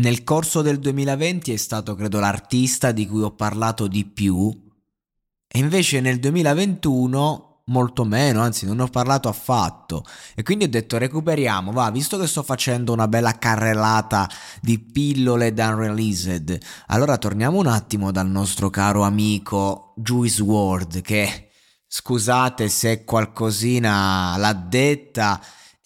Nel corso del 2020 è stato, credo, l'artista di cui ho parlato di più, e invece nel 2021 molto meno, anzi non ho parlato affatto. E quindi ho detto recuperiamo, va, visto che sto facendo una bella carrellata di pillole da unreleased, allora torniamo un attimo dal nostro caro amico Juice WRLD che scusate se qualcosina l'ha detta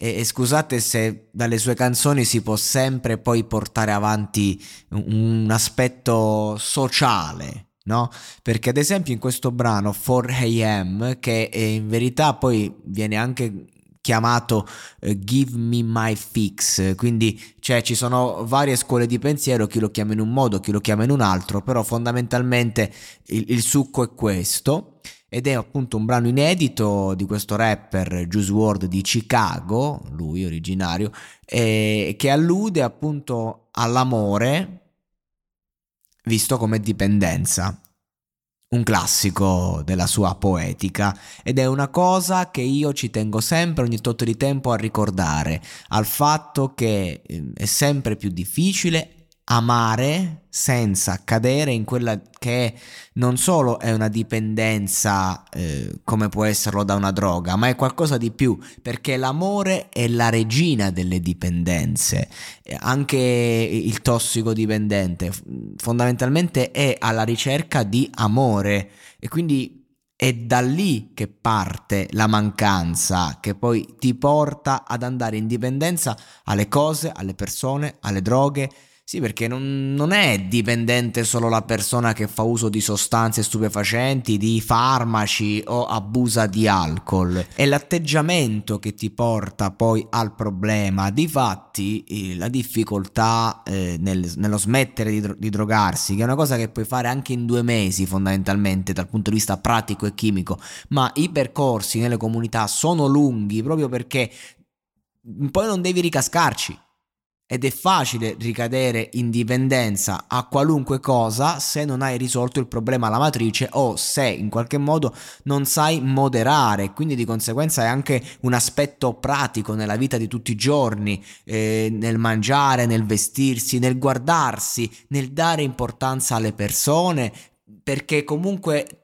e, e, scusate se dalle sue canzoni si può sempre poi portare avanti un, un aspetto sociale, no? Perché ad esempio in questo brano 4am, che in verità poi viene anche chiamato uh, Give Me My Fix, quindi cioè, ci sono varie scuole di pensiero, chi lo chiama in un modo, chi lo chiama in un altro, però fondamentalmente il, il succo è questo ed è appunto un brano inedito di questo rapper Juice WRLD di Chicago, lui originario, eh, che allude appunto all'amore visto come dipendenza. Un classico della sua poetica ed è una cosa che io ci tengo sempre ogni tot di tempo a ricordare, al fatto che eh, è sempre più difficile amare senza cadere in quella che non solo è una dipendenza eh, come può esserlo da una droga, ma è qualcosa di più, perché l'amore è la regina delle dipendenze. Anche il tossicodipendente fondamentalmente è alla ricerca di amore e quindi è da lì che parte la mancanza che poi ti porta ad andare in dipendenza alle cose, alle persone, alle droghe sì, perché non, non, è dipendente solo la persona che fa uso di sostanze stupefacenti, di farmaci o abusa di alcol. È l'atteggiamento che ti porta poi al problema. Difatti, eh, la difficoltà eh, nel, nello smettere di, di drogarsi, che è una cosa che puoi fare anche in due mesi fondamentalmente dal punto di vista pratico e chimico, ma i percorsi nelle comunità sono lunghi proprio perché poi non devi ricascarci ed è facile ricadere in dipendenza a qualunque cosa se non hai risolto il problema alla matrice o se in qualche modo non sai moderare, quindi di conseguenza è anche un aspetto pratico nella vita di tutti i giorni, eh, nel mangiare, nel vestirsi, nel guardarsi, nel dare importanza alle persone, perché comunque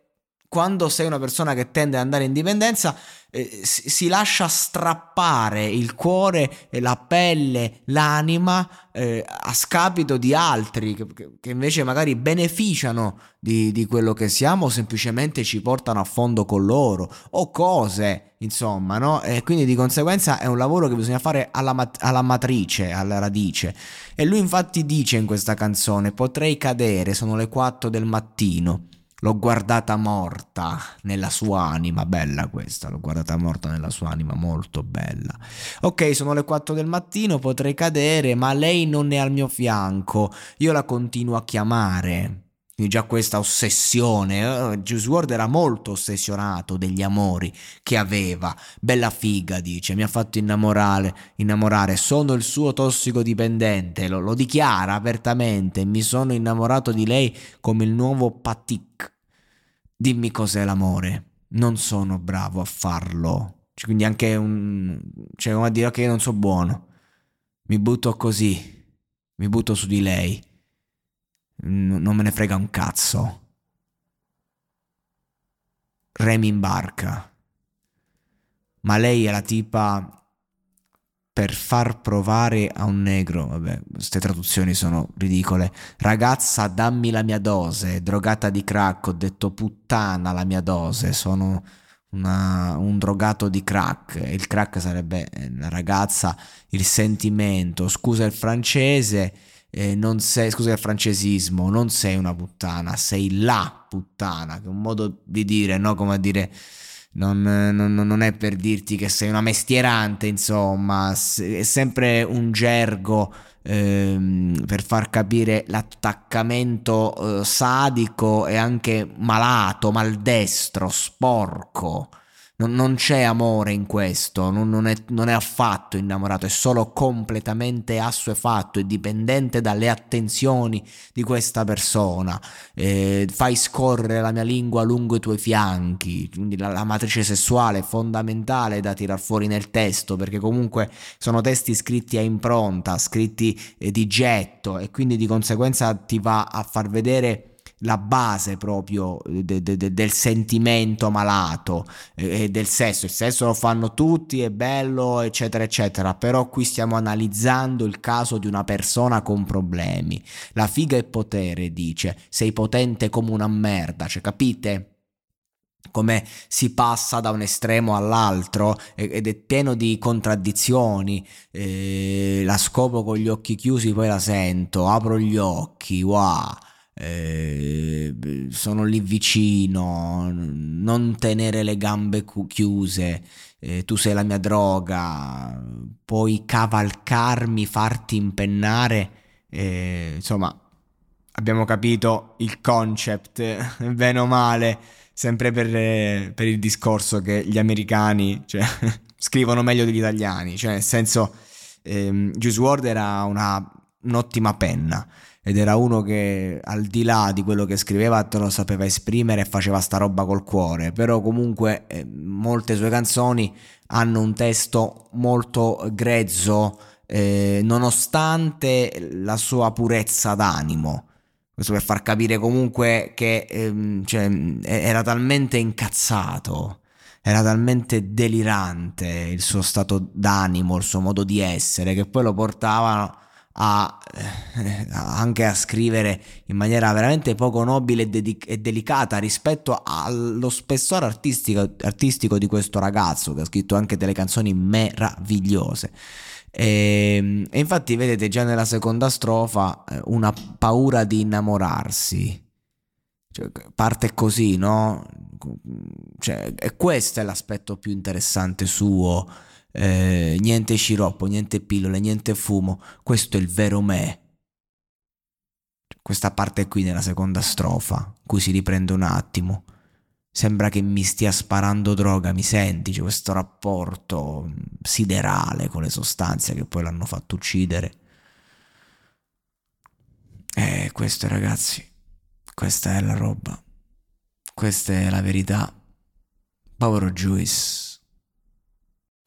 quando sei una persona che tende ad andare in dipendenza, eh, si, si, lascia strappare il cuore, la pelle, l'anima eh, a scapito di altri che, che, invece magari beneficiano di, di, quello che siamo o semplicemente ci portano a fondo con loro o cose, insomma, no? E quindi di conseguenza è un lavoro che bisogna fare alla, alla matrice, alla radice. E lui infatti dice in questa canzone: Potrei cadere, sono le 4 del mattino L'ho guardata morta nella sua anima, bella questa, l'ho guardata morta nella sua anima, molto bella. Ok, sono le 4 del mattino, potrei cadere, ma lei non è al mio fianco, io la continuo a chiamare. Quindi già questa ossessione, uh, Juice WRLD era molto ossessionato degli amori che aveva. Bella figa, dice, mi ha fatto innamorare, innamorare. sono il suo tossicodipendente, lo, lo dichiara apertamente, mi sono innamorato di lei come il nuovo Patik. Dimmi cos'è l'amore, non sono bravo a farlo Cioè, quindi anche un... Cioè, come a dire, ok, non so buono. Mi butto così. Mi butto su di lei. Non me ne frega un cazzo. Remi in barca. Ma lei è la tipa per far provare a un negro, vabbè, queste traduzioni sono ridicole. Ragazza, dammi la mia dose, drogata di crack, ho detto puttana la mia dose, sono una, un drogato di crack. Il crack sarebbe eh, la ragazza, il sentimento, scusa il francese, eh, non sei, scusa il francesismo, non sei una puttana, sei la puttana, che è un modo di dire, no? Come a dire non, non, non, è per dirti che sei una mestierante, insomma, è sempre un gergo ehm, per far capire l'attaccamento eh, sadico e anche malato, maldestro, sporco non, non c'è amore in questo, non, non, è, non, è, affatto innamorato, è solo completamente assuefatto e dipendente dalle attenzioni di questa persona. Eh, fai scorrere la mia lingua lungo i tuoi fianchi, quindi la, la matrice sessuale è fondamentale da tirar fuori nel testo, perché comunque sono testi scritti a impronta, scritti eh, di getto e quindi di conseguenza ti va a far vedere la base proprio de, de, de, del sentimento malato e del sesso. Il sesso lo fanno tutti, è bello, eccetera, eccetera. Però qui stiamo analizzando il caso di una persona con problemi. La figa è potere, dice. Sei potente come una merda, cioè capite? come si passa da un estremo all'altro ed è pieno di contraddizioni. Eh, la scopo con gli occhi chiusi, poi la sento, apro gli occhi, wow eh, sono lì vicino, non tenere le gambe chiuse, eh, tu sei la mia droga, puoi cavalcarmi, farti impennare, eh, insomma abbiamo capito il concept, bene o male, sempre per, per il discorso che gli americani cioè, scrivono meglio degli italiani, cioè nel senso ehm, Juice WRLD era una, un'ottima penna ed era uno che al di là di quello che scriveva te lo sapeva esprimere e faceva sta roba col cuore, però comunque eh, molte sue canzoni hanno un testo molto grezzo eh, nonostante la sua purezza d'animo. Questo per far capire comunque che ehm, cioè, era talmente incazzato, era talmente delirante il suo stato d'animo, il suo modo di essere, che poi lo portava a, eh, anche a scrivere in maniera veramente poco nobile e, dedic- e delicata rispetto allo spessore artistico, artistico, di questo ragazzo che ha scritto anche delle canzoni meravigliose. E, ehm, e infatti vedete già nella seconda strofa eh, una paura di innamorarsi. Cioè, parte così, no? Cioè, e questo è l'aspetto più interessante suo eh, niente sciroppo, niente pillole, niente fumo, questo è il vero me. Questa parte qui nella seconda strofa, cui si riprende un attimo. Sembra che mi stia sparando droga, mi senti? C'è questo rapporto siderale con le sostanze che poi l'hanno fatto uccidere. Eh, questo ragazzi, questa è la roba. Questa è la verità. Povero Juice.